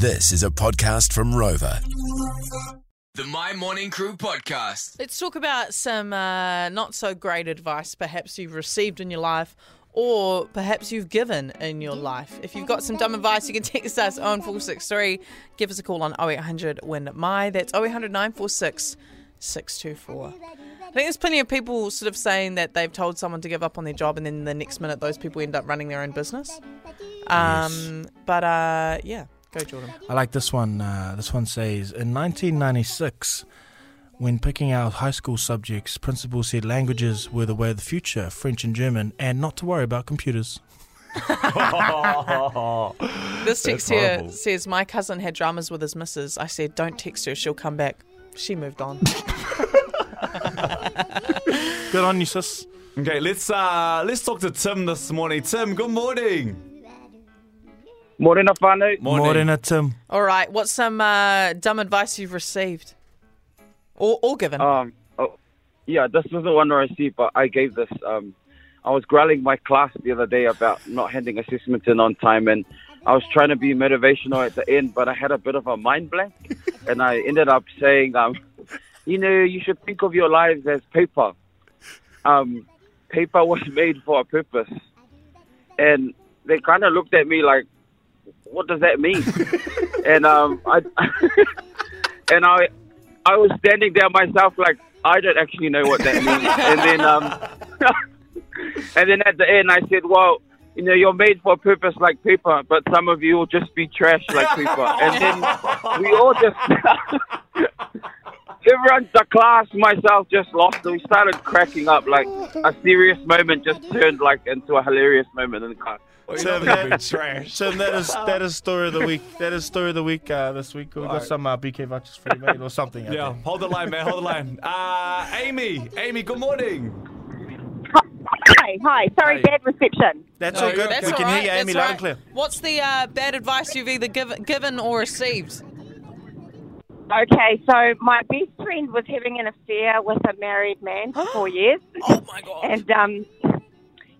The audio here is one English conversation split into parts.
This is a podcast from Rova. The Mai Morning Crew podcast. Let's talk about some uh, not so great advice perhaps you've received in your life or perhaps you've given in your life. If you've got some dumb advice, you can text us on 463. Give us a call on 0800 Win Mai. That's 0800 946 624. I think there's plenty of people sort of saying that they've told someone to give up on their job and then the next minute those people end up running their own business. Um, But uh, yeah, go Jordan. I like this one. Uh, this one says In 1996, when picking out high school subjects, principal said languages were the way of the future, French and German, and not to worry about computers. This text That's here horrible. says my cousin had dramas with his missus. I said, "Don't text her; she'll come back." She moved on. Good on you, sis. Okay, let's uh let's talk to Tim this morning. Tim, good morning. Morena whānau. Morena, Tim. All right, what's some uh, dumb advice you've received or, or given? Um, oh, yeah, this was the one where I received, but I gave this. Um, I was growling my class the other day about not handing assessments in on time, and I was trying to be motivational at the end, but I had a bit of a mind blank, and I ended up saying, um, you know, you should think of your lives as paper. Um, paper was made for a purpose, and they kind of looked at me like, what does that mean? and um, I and I I was standing there myself like I don't actually know what that means. and then um, and then at the end I said, well. You know, you're made for a purpose like paper, but some of you will just be trash like paper. And then we all just, everyone, the class, myself, just lost it. We started cracking up. Like a serious moment just turned like into a hilarious moment in the class. Tim, that, Tim, that is that is story of the week. That is story of the week uh, this week. We got Alright. some uh, BK vouchers for you, mate, or something. Yeah, there. hold the line, man. Hold the line. Uh Amy, Amy, good morning. Hi, hi. Sorry, Hi. bad reception. That's No, all good. That's we all can right, hear you, Amy, that's loud and clear. What's the uh, bad advice you've either give, given or received? Okay, so my best friend was having an affair with a married man for four years, Oh my god! and um,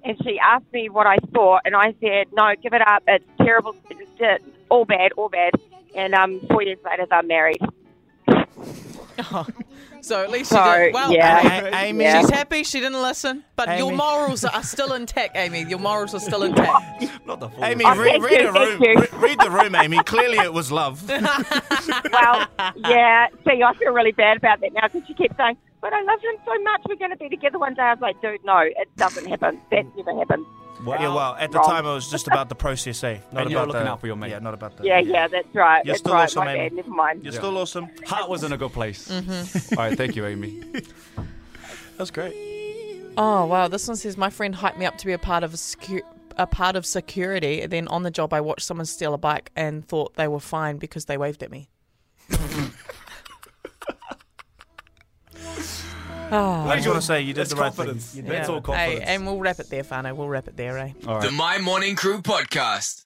and she asked me what I thought, and I said, no, give it up. It's terrible. It's all bad, all bad. And um, four years later, they're married. Oh. so at least So, you did well. yeah. A- Amy, Yeah. She's happy she didn't listen, but your morals are still intact, Amy. Your morals are still intact. Not the full. Amy, Oh, read, thank read you, the room. Re- read the room, Amy. Clearly, it was love. Well, yeah. See, I feel really bad about that now because she kept saying, but I love him so much. We're going to be together one day. I was like, dude, no, it doesn't happen. That never happens. Wow. Yeah, well, at the Wrong. time, it was just about the process, eh? Not And you're about looking the, out for your mate. Yeah, not about the. Yeah, yeah, that's right. You're that's still right. awesome, My Amy. bad. Never mind. You're still awesome. Heart was in a good place. Mm-hmm. All right, thank you, Amy. That's great. Oh wow! This one says my friend hyped me up to be a part of a, secu- a part of security. And then on the job, I watched someone steal a bike and thought they were fine because they waved at me. I just want to say you did That's the right confidence. thing. You did That's Yeah. all confidence. Hey, and we'll wrap it there, Fano. We'll wrap it there, eh? All The. Mai Morning Crew podcast.